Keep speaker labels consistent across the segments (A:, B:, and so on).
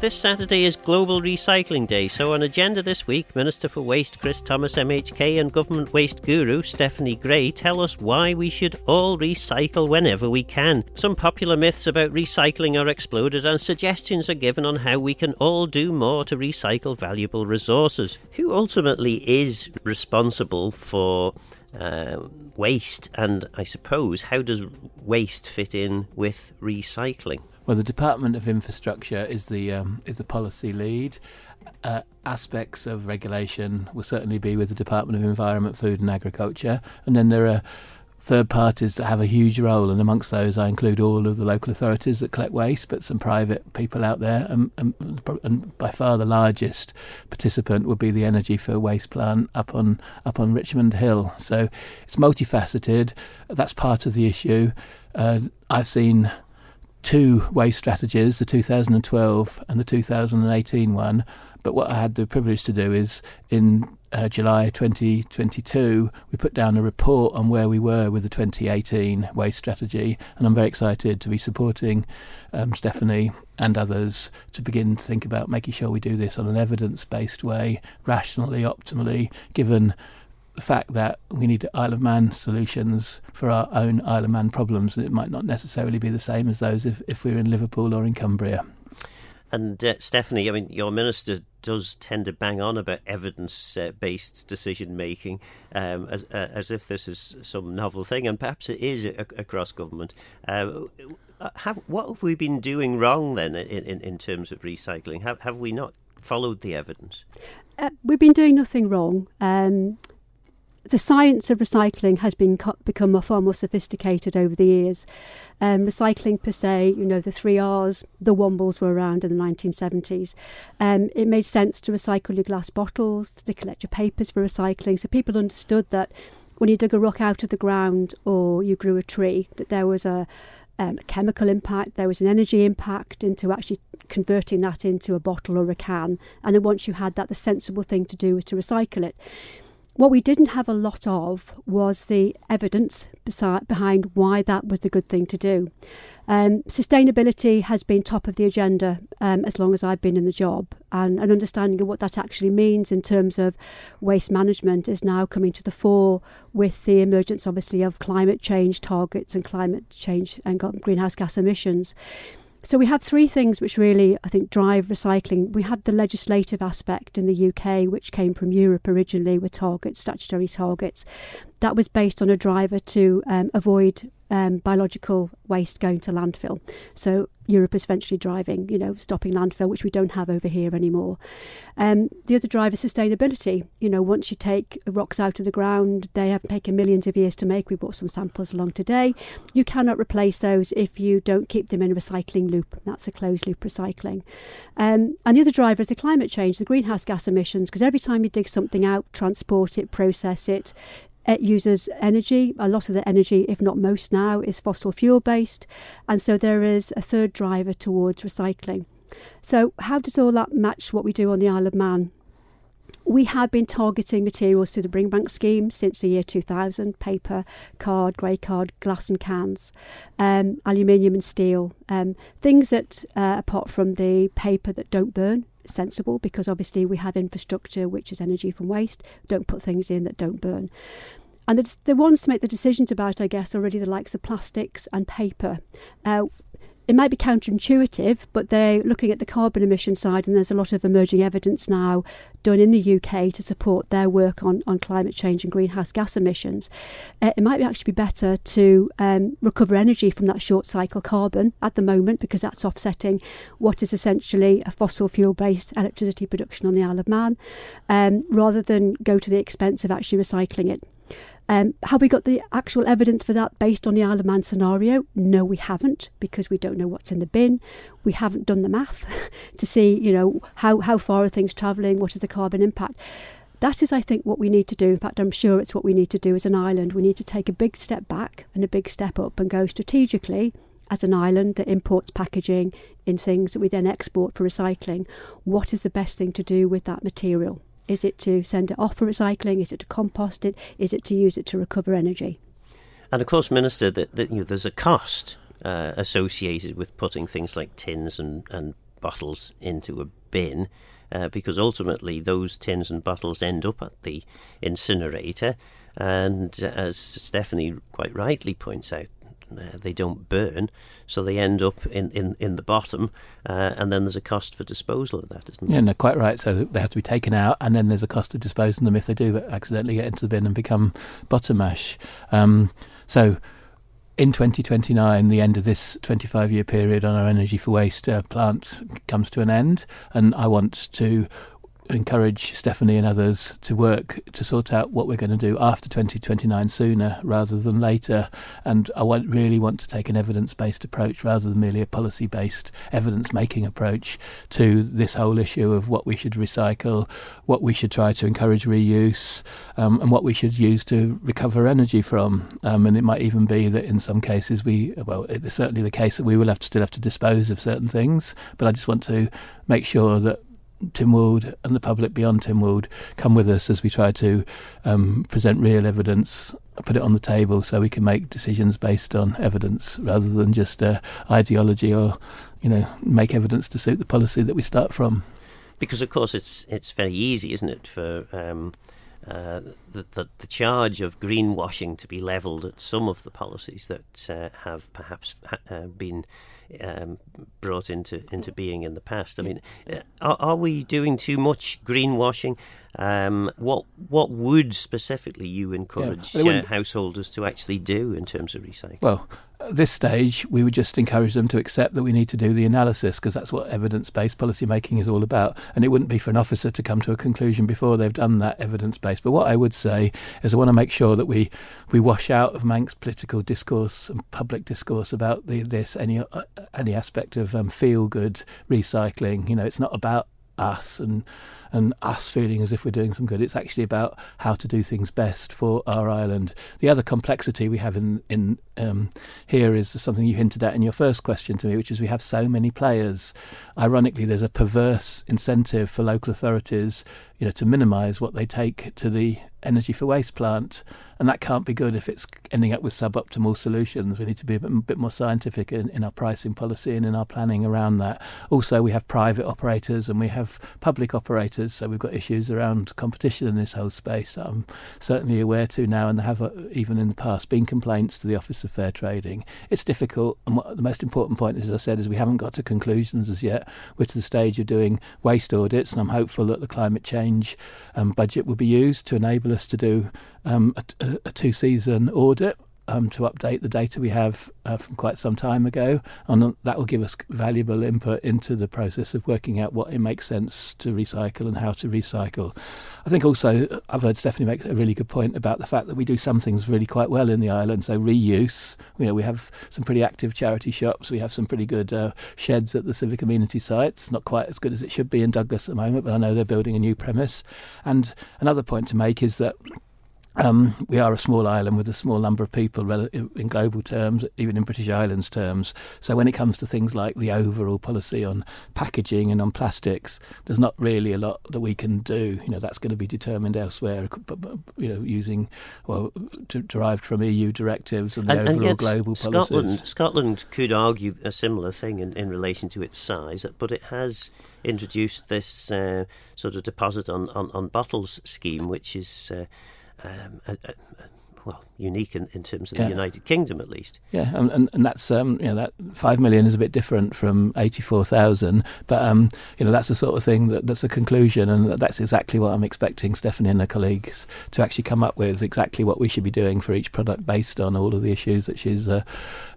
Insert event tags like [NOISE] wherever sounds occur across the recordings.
A: This Saturday is Global Recycling Day, so on agenda this week, Minister for Waste Chris Thomas MHK and Government Waste Guru Stephanie Gray tell us why we should all recycle whenever we can. Some popular myths about recycling are exploded and suggestions are given on how we can all do more to recycle valuable resources. Who ultimately is responsible for uh, waste, and I suppose how does waste fit in with recycling?
B: Well, the Department of Infrastructure is the um, is the policy lead. Uh, aspects of regulation will certainly be with the Department of Environment, Food and Agriculture, and then there are third parties that have a huge role, and amongst those I include all of the local authorities that collect waste, but some private people out there, and, and, and by far the largest participant would be the Energy for Waste plant up on up on Richmond Hill. So it's multifaceted. That's part of the issue. Uh, I've seen two waste strategies, the 2012 and the 2018 one. But what I had the privilege to do is in uh, July 2022, we put down a report on where we were with the 2018 waste strategy, and I'm very excited to be supporting um, Stephanie and others to begin to think about making sure we do this on an evidence based way, rationally, optimally, given the fact that we need Isle of Man solutions for our own Isle of Man problems, and it might not necessarily be the same as those if, if we're in Liverpool or in Cumbria.
A: And uh, Stephanie, I mean, your minister does tend to bang on about evidence-based decision making, um, as uh, as if this is some novel thing, and perhaps it is a- across government. Uh, have, what have we been doing wrong then in, in, in terms of recycling? Have have we not followed the evidence?
C: Uh, we've been doing nothing wrong. Um, the science of recycling has been co- become far more sophisticated over the years. Um, recycling per se, you know, the three R's, the Wombles were around in the 1970s. Um, it made sense to recycle your glass bottles, to collect your papers for recycling. So people understood that when you dug a rock out of the ground or you grew a tree, that there was a, um, a chemical impact, there was an energy impact into actually converting that into a bottle or a can. And then once you had that, the sensible thing to do was to recycle it. What we didn't have a lot of was the evidence beside, behind why that was a good thing to do. Um, sustainability has been top of the agenda um, as long as I've been in the job, and an understanding of what that actually means in terms of waste management is now coming to the fore with the emergence, obviously, of climate change targets and climate change and greenhouse gas emissions. So we have three things which really, I think, drive recycling. We had the legislative aspect in the UK, which came from Europe originally with targets, statutory targets. That was based on a driver to um, avoid um, biological waste going to landfill. So Europe is eventually driving, you know, stopping landfill, which we don't have over here anymore. Um, the other driver is sustainability. You know, once you take rocks out of the ground, they have taken millions of years to make. We brought some samples along today. You cannot replace those if you don't keep them in a recycling loop. That's a closed loop recycling. Um, and the other driver is the climate change, the greenhouse gas emissions, because every time you dig something out, transport it, process it, it uses energy. A lot of the energy, if not most now, is fossil fuel based. And so there is a third driver towards recycling. So, how does all that match what we do on the Isle of Man? We have been targeting materials through the Bring Bank scheme since the year 2000 paper, card, grey card, glass, and cans, um, aluminium and steel. Um, things that, uh, apart from the paper that don't burn, sensible because obviously we have infrastructure which is energy from waste. Don't put things in that don't burn. And the, the ones to make the decisions about, I guess, are really the likes of plastics and paper. Uh, it might be counterintuitive, but they're looking at the carbon emission side, and there's a lot of emerging evidence now done in the UK to support their work on, on climate change and greenhouse gas emissions. Uh, it might actually be better to um, recover energy from that short cycle carbon at the moment because that's offsetting what is essentially a fossil fuel based electricity production on the Isle of Man, um, rather than go to the expense of actually recycling it. Um, have we got the actual evidence for that based on the Isle of Man scenario? No, we haven't because we don't know what's in the bin. We haven't done the math [LAUGHS] to see, you know, how, how far are things travelling, what is the carbon impact. That is, I think, what we need to do. In fact, I'm sure it's what we need to do as an island. We need to take a big step back and a big step up and go strategically as an island that imports packaging in things that we then export for recycling. What is the best thing to do with that material? Is it to send it off for recycling? Is it to compost it? Is it to use it to recover energy?
A: And of course, Minister, that, that you know, there's a cost uh, associated with putting things like tins and, and bottles into a bin. Uh, because ultimately those tins and bottles end up at the incinerator, and as Stephanie quite rightly points out, uh, they don't burn, so they end up in, in, in the bottom, uh, and then there's a cost for disposal of that, isn't there?
B: Yeah, no, quite right. So they have to be taken out, and then there's a cost of disposing them if they do accidentally get into the bin and become bottom ash. Um, so in 2029, the end of this 25 year period on our Energy for Waste uh, plant comes to an end, and I want to encourage Stephanie and others to work to sort out what we're going to do after 2029 sooner rather than later. And I want, really want to take an evidence based approach rather than merely a policy based evidence making approach to this whole issue of what we should recycle, what we should try to encourage reuse, um, and what we should use to recover energy from. Um, and it might even be that in some cases we, well, it's certainly the case that we will have to still have to dispose of certain things. But I just want to make sure that Tynwald and the public beyond Tynwald come with us as we try to um, present real evidence, put it on the table so we can make decisions based on evidence rather than just uh, ideology or, you know, make evidence to suit the policy that we start from.
A: Because of course it's it's very easy, isn't it, for um, uh, the, the, the charge of greenwashing to be levelled at some of the policies that uh, have perhaps ha- uh, been um, brought into into being in the past. I mean, uh, are, are we doing too much greenwashing? Um, what what would specifically you encourage yeah, uh, householders to actually do in terms of recycling?
B: Well, at this stage, we would just encourage them to accept that we need to do the analysis because that's what evidence-based policy making is all about. And it wouldn't be for an officer to come to a conclusion before they've done that evidence-based. But what I would say is, I want to make sure that we we wash out of Manx political discourse and public discourse about the, this any uh, any aspect of um, feel-good recycling. You know, it's not about us and and us feeling as if we're doing some good. It's actually about how to do things best for our island. The other complexity we have in in um, here is something you hinted at in your first question to me, which is we have so many players. Ironically, there's a perverse incentive for local authorities, you know, to minimise what they take to the energy for waste plant and that can't be good if it's ending up with suboptimal solutions. We need to be a bit, more scientific in, in, our pricing policy and in our planning around that. Also, we have private operators and we have public operators, so we've got issues around competition in this whole space. I'm certainly aware to now, and there have uh, even in the past been complaints to the Office of Fair Trading. It's difficult, and what the most important point, as I said, is we haven't got to conclusions as yet. We're to the stage of doing waste audits, and I'm hopeful that the climate change um, budget will be used to enable us to do um, a, a two season audit um, to update the data we have uh, from quite some time ago, and that will give us valuable input into the process of working out what it makes sense to recycle and how to recycle. I think also uh, I've heard Stephanie make a really good point about the fact that we do some things really quite well in the island. So reuse, you know, we have some pretty active charity shops, we have some pretty good uh, sheds at the civic amenity sites. Not quite as good as it should be in Douglas at the moment, but I know they're building a new premise. And another point to make is that um, we are a small island with a small number of people in global terms, even in British Islands terms. So when it comes to things like the overall policy on packaging and on plastics, there's not really a lot that we can do. You know, that's going to be determined elsewhere. You know, using well derived from EU directives and the and, overall and global
A: Scotland,
B: policies.
A: Scotland could argue a similar thing in, in relation to its size, but it has introduced this uh, sort of deposit on, on, on bottles scheme, which is. Uh, um, a, a, well, unique in, in terms of yeah. the United Kingdom, at least.
B: Yeah, and, and, and that's um, you know that five million is a bit different from eighty four thousand, but um, you know that's the sort of thing that that's a conclusion, and that's exactly what I'm expecting Stephanie and her colleagues to actually come up with exactly what we should be doing for each product based on all of the issues that she's uh,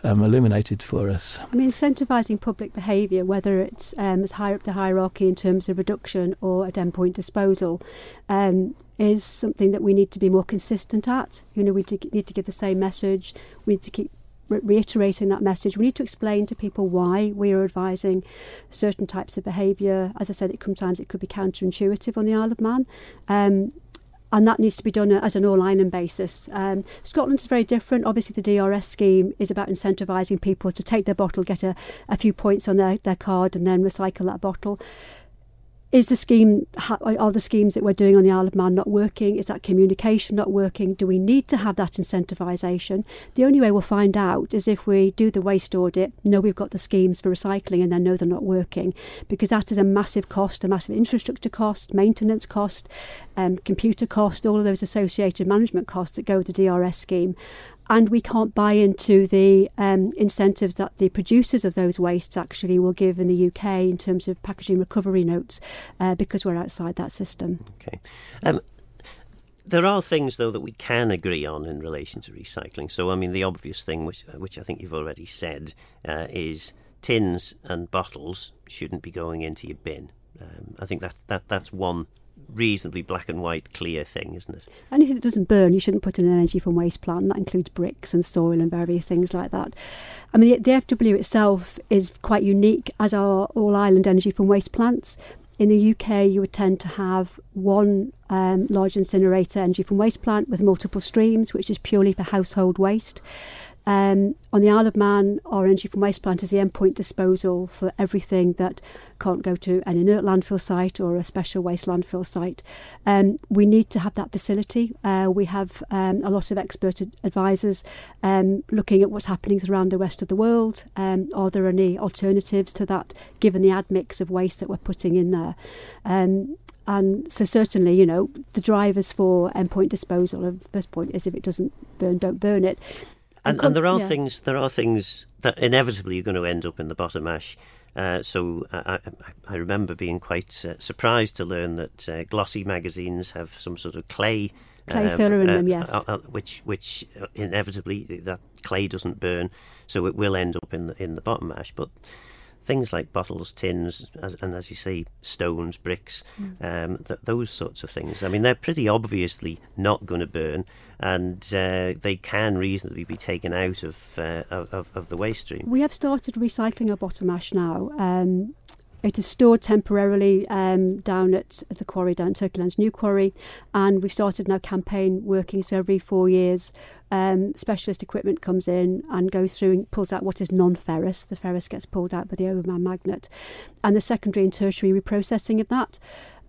B: um, illuminated for us.
C: I mean, incentivising public behaviour, whether it's um, as higher up the hierarchy in terms of reduction or at endpoint disposal. Is something that we need to be more consistent at. You know, we need to give the same message. We need to keep re- reiterating that message. We need to explain to people why we are advising certain types of behaviour. As I said, it sometimes it could be counterintuitive on the Isle of Man. Um, and that needs to be done as an all island basis. Um, Scotland is very different. Obviously, the DRS scheme is about incentivising people to take their bottle, get a, a few points on their, their card, and then recycle that bottle is the scheme are the schemes that we're doing on the Isle of Man not working? Is that communication not working? Do we need to have that incentivisation? The only way we'll find out is if we do the waste audit, know we've got the schemes for recycling, and then know they're not working, because that is a massive cost, a massive infrastructure cost, maintenance cost, um, computer cost, all of those associated management costs that go with the DRS scheme and we can't buy into the um, incentives that the producers of those wastes actually will give in the UK in terms of packaging recovery notes uh, because we're outside that system.
A: Okay. Um, there are things, though, that we can agree on in relation to recycling. So, I mean, the obvious thing, which, which I think you've already said, uh, is tins and bottles shouldn't be going into your bin. Um, I think that, that that's one reasonably black and white, clear thing, isn't it?
C: Anything that doesn't burn, you shouldn't put in energy from waste plant. That includes bricks and soil and various things like that. I mean, the, the EfW itself is quite unique, as are all island energy from waste plants. In the UK, you would tend to have one um, large incinerator energy from waste plant with multiple streams, which is purely for household waste. Um, on the Isle of Man, our energy from waste plant is the endpoint disposal for everything that can't go to an inert landfill site or a special waste landfill site. Um, we need to have that facility. Uh, we have um, a lot of expert ad- advisors um, looking at what's happening around the rest of the world. Um, are there any alternatives to that, given the admix of waste that we're putting in there? Um, and so certainly, you know, the drivers for endpoint disposal. The first point is if it doesn't burn, don't burn it.
A: And, and there are yeah. things there are things that inevitably you're going to end up in the bottom ash. Uh, so I, I, remember being quite uh, surprised to learn that uh, glossy magazines have some sort of clay
C: clay um, filler in them, uh, yes,
A: uh, uh, which which inevitably that clay doesn't burn, so it will end up in the in the bottom ash. But things like bottles, tins, as, and as you say, stones, bricks, mm. um, th- those sorts of things. I mean, they're pretty obviously not going to burn, and uh, they can reasonably be taken out of, uh, of, of the waste stream.
C: We have started recycling our bottom ash now. Um, it is stored temporarily um, down at, the quarry, down at Turkeylands New Quarry, and we've started now campaign working. So every four years, um, specialist equipment comes in and goes through and pulls out what is non-ferrous. The ferrous gets pulled out by the overband magnet, and the secondary and tertiary reprocessing of that.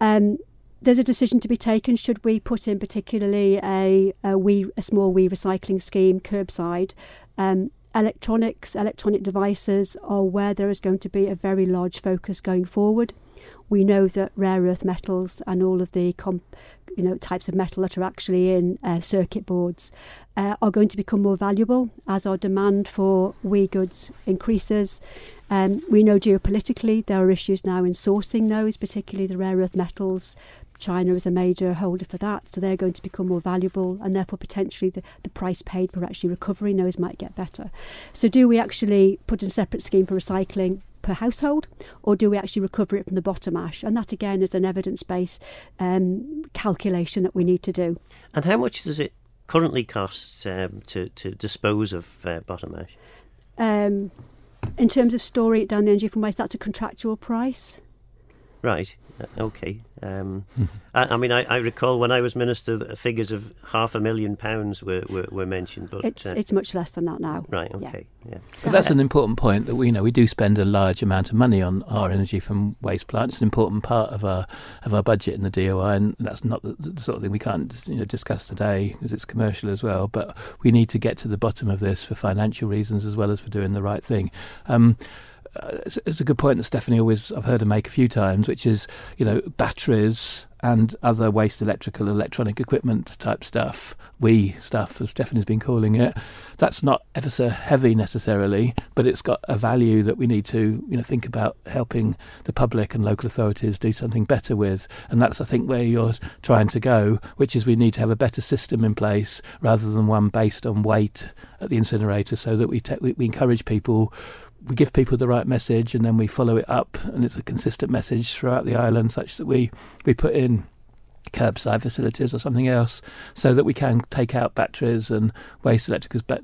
C: Um, there's a decision to be taken. Should we put in particularly a, a WEEE, a small WEEE recycling scheme curbside? Um, electronics, electronic devices are where there is going to be a very large focus going forward. We know that rare earth metals and all of the comp, you know types of metal that are actually in uh, circuit boards uh, are going to become more valuable as our demand for WEEE goods increases. Um, we know geopolitically there are issues now in sourcing those, particularly the rare earth metals, China is a major holder for that, so they're going to become more valuable, and therefore potentially the, the price paid for actually recovering those might get better. So, do we actually put in a separate scheme for recycling per household, or do we actually recover it from the bottom ash? And that again is an evidence based um, calculation that we need to do.
A: And how much does it currently cost um, to, to dispose of uh, bottom ash?
C: Um, in terms of storing it down the energy from waste, that's a contractual price.
A: Right. Uh, okay. Um, [LAUGHS] I, I, mean, I, I, recall when I was minister, the figures of half a million pounds were, were, were mentioned, but
C: it's uh, it's much less than that now.
A: Right. Okay. Yeah. yeah.
B: But that's an important point that we you know we do spend a large amount of money on our energy from waste plants. It's an important part of our of our budget in the DOI, and that's not the, the sort of thing we can't you know discuss today because it's commercial as well. But we need to get to the bottom of this for financial reasons as well as for doing the right thing. Um, it's, it's, a good point that Stephanie always I've heard her make a few times, which is you know batteries and other waste electrical electronic equipment type stuff, WEEE stuff as Stephanie's been calling it. That's not ever so heavy necessarily, but it's got a value that we need to you know think about helping the public and local authorities do something better with, and that's I think where you're trying to go, which is we need to have a better system in place rather than one based on weight at the incinerator, so that we te- we, we encourage people we give people the right message and then we follow it up and it's a consistent message throughout the island such that we, we put in curbside facilities or something else so that we can take out batteries and waste electricals. But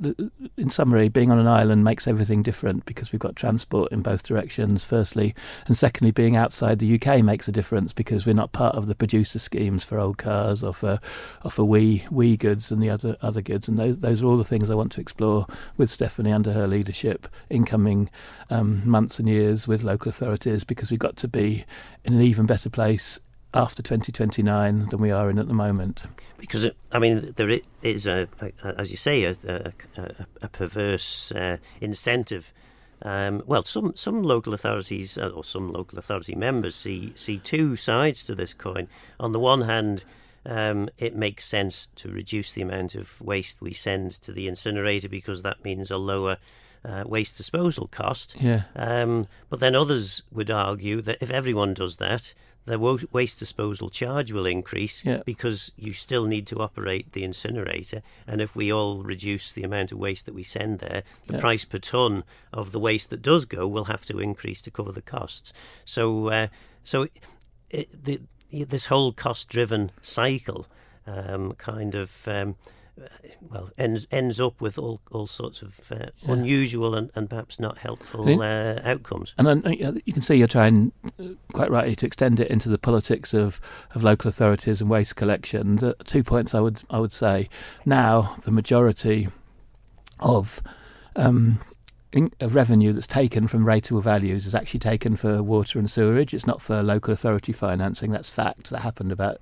B: in summary, being on an island makes everything different because we've got transport in both directions, firstly. And secondly, being outside the UK makes a difference because we're not part of the producer schemes for old cars or for, or for WEEE, WEEE goods and the other, other goods. And those, those are all the things I want to explore with Stephanie under her leadership in coming um, months and years with local authorities because we've got to be in an even better place after 2029 than we are in at the moment.
A: Because, I mean, there is, a, a as you say, a, a, a perverse uh, incentive. Um, well, some, some local authorities uh, or some local authority members see see two sides to this coin. On the one hand, um, it makes sense to reduce the amount of waste we send to the incinerator because that means a lower uh, waste disposal cost.
B: Yeah.
A: Um, but then others would argue that if everyone does that, the waste disposal charge will increase
B: yeah.
A: because you still need to operate the incinerator. And if we all reduce the amount of waste that we send there, the yeah. price per tonne of the waste that does go will have to increase to cover the costs. So, uh, so it, the, this whole cost-driven cycle um, kind of um, well ends ends up with all all sorts of uh, yeah. unusual and, and perhaps not helpful uh, outcomes.
B: And uh, you can see you're trying uh, quite rightly to extend it into the politics of, of local authorities and waste collection. The two points I would I would say now the majority of um, of Uh, revenue that's taken from rateable values is actually taken for water and sewerage. It's not for local authority financing. That's fact. That happened about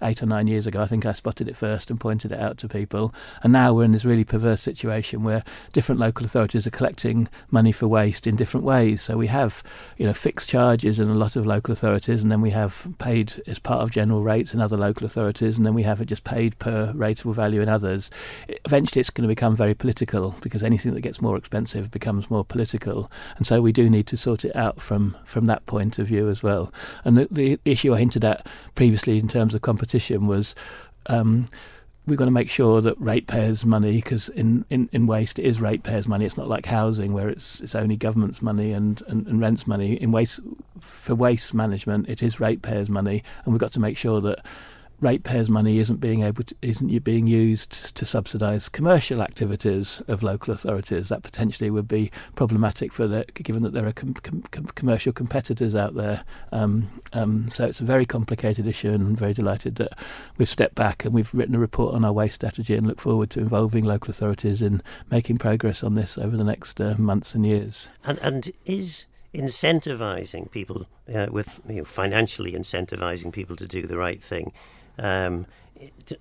B: eight or nine years ago. I think I spotted it first and pointed it out to people. And now we're in this really perverse situation where different local authorities are collecting money for waste in different ways. So we have, you know, fixed charges in a lot of local authorities, and then we have paid as part of general rates in other local authorities, and then we have it just paid per rateable value in others. Eventually, it's going to become very political because anything that gets more expensive becomes becomes more political, and so we do need to sort it out from from that point of view as well. And the, the issue I hinted at previously in terms of competition was. Um, we've got to make sure that ratepayers' money, because in, in, in waste it is ratepayers' money. It's not like housing where it's it's only government's money and, and, and rents money. In waste for waste management, it is ratepayers' money, and we've got to make sure that ratepayers' money isn't being able to, isn't being used to subsidise commercial activities of local authorities. That potentially would be problematic for the given that there are com- com- commercial competitors out there. Um, um, so it's a very complicated issue, and I'm very delighted that we've stepped back and we've written a report on our waste strategy, and look forward to involving local authorities in making progress on this over the next uh, months and years.
A: And and is incentivizing people uh, with you know, financially incentivizing people to do the right thing um,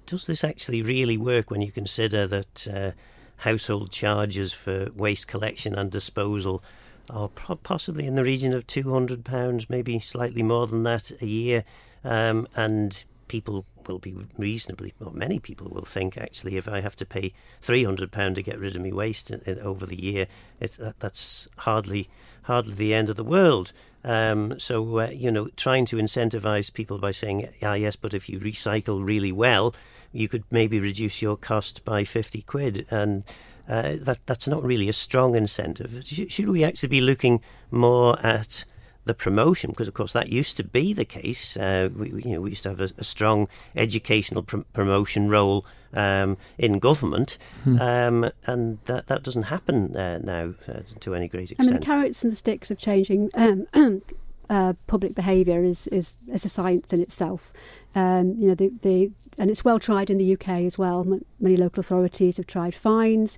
A: does this actually really work when you consider that uh, household charges for waste collection and disposal are pro- possibly in the region of £200, maybe slightly more than that a year? Um, and people will be reasonably, or many people will think actually, if I have to pay £300 to get rid of my waste in, in, over the year, that, that's hardly hardly the end of the world. Um, so, uh, you know, trying to incentivize people by saying, ah, yes, but if you recycle really well, you could maybe reduce your cost by 50 quid. And uh, that that's not really a strong incentive. Should we actually be looking more at the promotion, because of course that used to be the case. Uh, we, you know, we used to have a, a strong educational pr- promotion role um, in government, hmm. um, and that that doesn't happen uh, now uh, to any great extent.
C: I mean, the carrots and the sticks of changing um, [CLEARS THROAT] uh, public behaviour is, is is a science in itself. Um, you know, the, the and it's well tried in the UK as well. many local authorities have tried fines.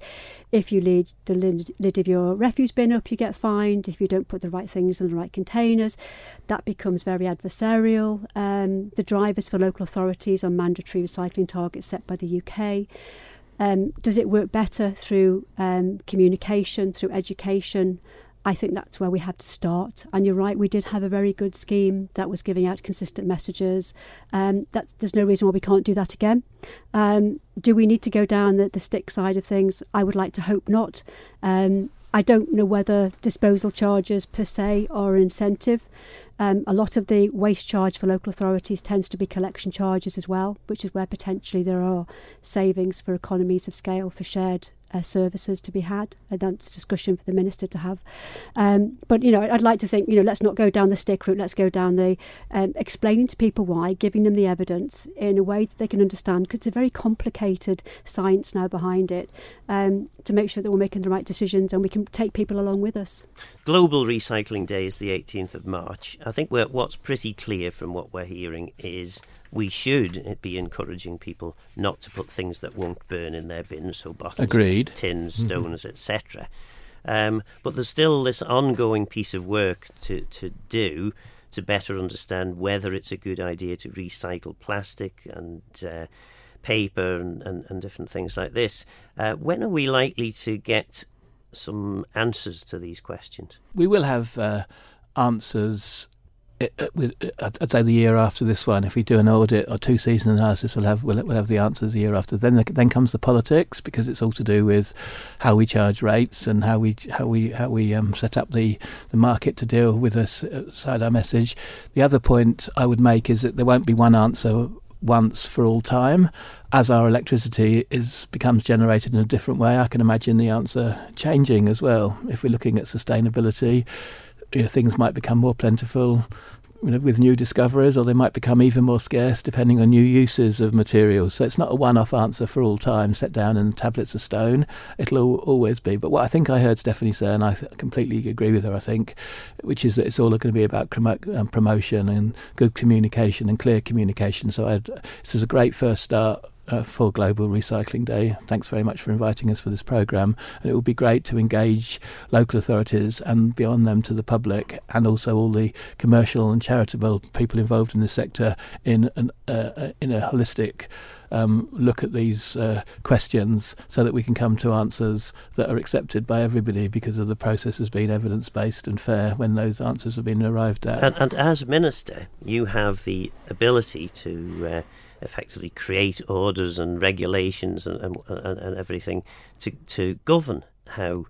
C: If you leave the lid, of your refuse bin up, you get fined. If you don't put the right things in the right containers, that becomes very adversarial. Um, the drivers for local authorities are mandatory recycling targets set by the UK. Um, does it work better through um, communication, through education? I think that's where we had to start. And you're right, we did have a very good scheme that was giving out consistent messages. Um, that, there's no reason why we can't do that again. Um, do we need to go down the, the stick side of things? I would like to hope not. Um, I don't know whether disposal charges per se are an incentive. Um, a lot of the waste charge for local authorities tends to be collection charges as well, which is where potentially there are savings for economies of scale for shared uh, services to be had. And that's discussion for the minister to have. Um, but you know, I'd like to think you know, let's not go down the stick route. Let's go down the um, explaining to people why, giving them the evidence in a way that they can understand. Because it's a very complicated science now behind it. Um, to make sure that we're making the right decisions and we can take people along with us.
A: Global Recycling Day is the 18th of March. I think what's pretty clear from what we're hearing is we should be encouraging people not to put things that won't burn in their bins, so bottles,
B: Agreed.
A: tins, mm-hmm. stones, mm-hmm. etc. Um, but there's still this ongoing piece of work to, to do to better understand whether it's a good idea to recycle plastic and uh, paper and, and, and, different things like this. Uh, when are we likely to get some answers to these questions?
B: We will have uh, answers Uh, uh, uh, I'd say the year after this one, if we do an audit or two season analysis, we'll have we'll, we'll have the answers the year after. Then the, then comes the politics because it's all to do with how we charge rates and how we how we how we um, set up the, the market to deal with us side our message. The other point I would make is that there won't be one answer once for all time. As our electricity is becomes generated in a different way, I can imagine the answer changing as well. If we're looking at sustainability you know, things might become more plentiful you know, with new discoveries, or they might become even more scarce depending on new uses of materials. So it's not a one-off answer for all time, set down in tablets of stone. It'll always be. But what I think I heard Stephanie say, and I completely agree with her, I think, which is that it's all going to be about um, promotion and good communication and clear communication. So I'd, this is a great first start uh, for Global Recycling Day. Thanks very much for inviting us for this programme. And it would be great to engage local authorities and beyond them to the public and also all the commercial and charitable people involved in the sector in, an, uh, uh, in a holistic um, look at these uh, questions so that we can come to answers that are accepted by everybody because of the process has been evidence based and fair when those answers have been arrived at.
A: And, and as Minister, you have the ability to uh, effectively create orders and regulations and, and, and everything to, to govern how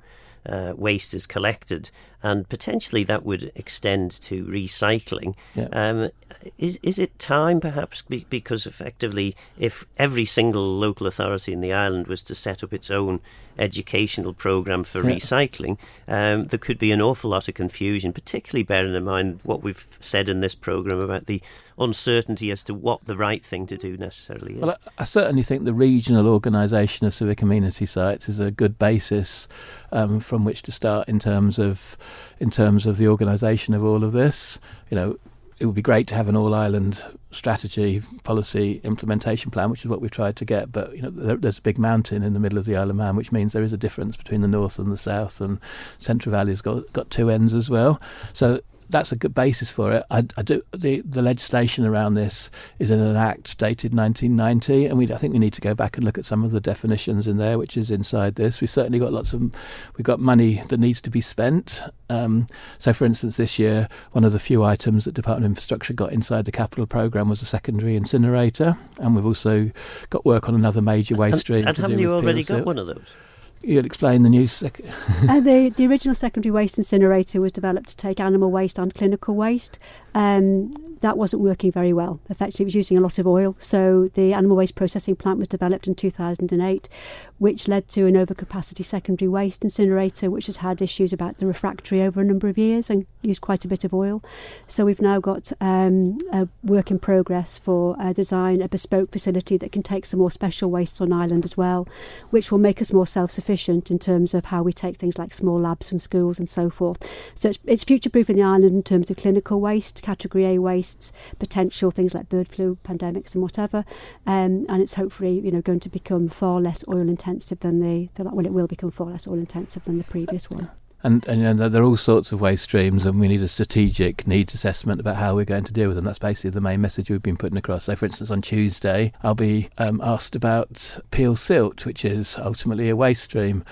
A: uh, waste is collected, and potentially that would extend to recycling. Yeah. Um, is is it time, perhaps, because effectively, if every single local authority in the island was to set up its own educational program for yeah. recycling, um, there could be an awful lot of confusion, particularly bearing in mind what we've said in this program about the uncertainty as to what the right thing to do necessarily is.
B: Well, I, I certainly think the regional organisation of civic amenity sites is a good basis um, from which to start in terms of in terms of the organisation of all of this. You know, it would be great to have an all island strategy, policy, implementation plan, which is what we've tried to get. But you know, there, there's a big mountain in the middle of the Isle of Man, which means there is a difference between the north and the south, and Central Valley's got got two ends as well. So that's a good basis for it. I, I, do the the legislation around this is in an act dated 1990, and we I think we need to go back and look at some of the definitions in there, which is inside this. We've certainly got lots of we've got money that needs to be spent. Um, so, for instance, this year one of the few items that Department of Infrastructure got inside the capital program was a secondary incinerator, and we've also got work on another major waste stream.
A: And, and haven't you already got one of those?
B: You'd explain the new. Sec- [LAUGHS]
C: uh, the the original secondary waste incinerator was developed to take animal waste and clinical waste. Um, that wasn't working very well. Effectively, it was using a lot of oil. So the animal waste processing plant was developed in 2008, which led to an overcapacity secondary waste incinerator, which has had issues about the refractory over a number of years and used quite a bit of oil. So we've now got um, a work in progress for a design a bespoke facility that can take some more special wastes on island as well, which will make us more self-sufficient in terms of how we take things like small labs from schools and so forth. So it's, it's future-proofing the island in terms of clinical waste, category A waste potential things like bird flu, pandemics, and whatever. Um, and it's hopefully you know going to become far less oil intensive than the, the well, it will become far less oil intensive than the previous one.
B: And, and, and there are all sorts of waste streams, and we need a strategic needs assessment about how we're going to deal with them. That's basically the main message we've been putting across. So, for instance, on Tuesday, I'll be um, asked about peel silt, which is ultimately a waste stream.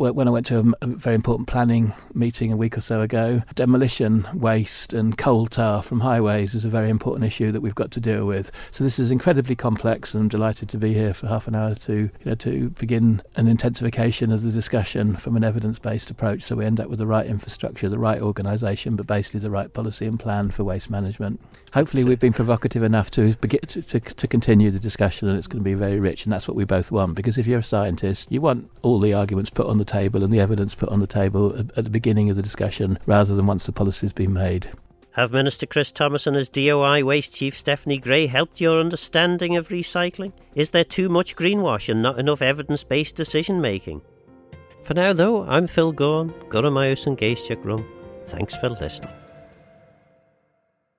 B: When I went to a, very important planning meeting a week or so ago, demolition waste and coal tar from highways is a very important issue that we've got to deal with. So, this is incredibly complex, and I'm delighted to be here for half an hour to you know to begin an intensification of the discussion from an evidence-based approach. So we end up with the right infrastructure, the right organisation, but basically the right policy and plan for waste management. Hopefully, we've been provocative enough to, to, to, to continue the discussion, and it's going to be very rich, and that's what we both want. Because if you're a scientist, you want all the arguments put on the table and the evidence put on the table at, at the beginning of the discussion, rather than once the policy's been made.
A: Have Minister Chris Thomas and his DOI Waste Chief Stephanie Gray helped your understanding of recycling? Is there too much greenwash and not enough evidence based decision making? For now, though, I'm Phil Gawne, Guramaus and Rum. Thanks for listening.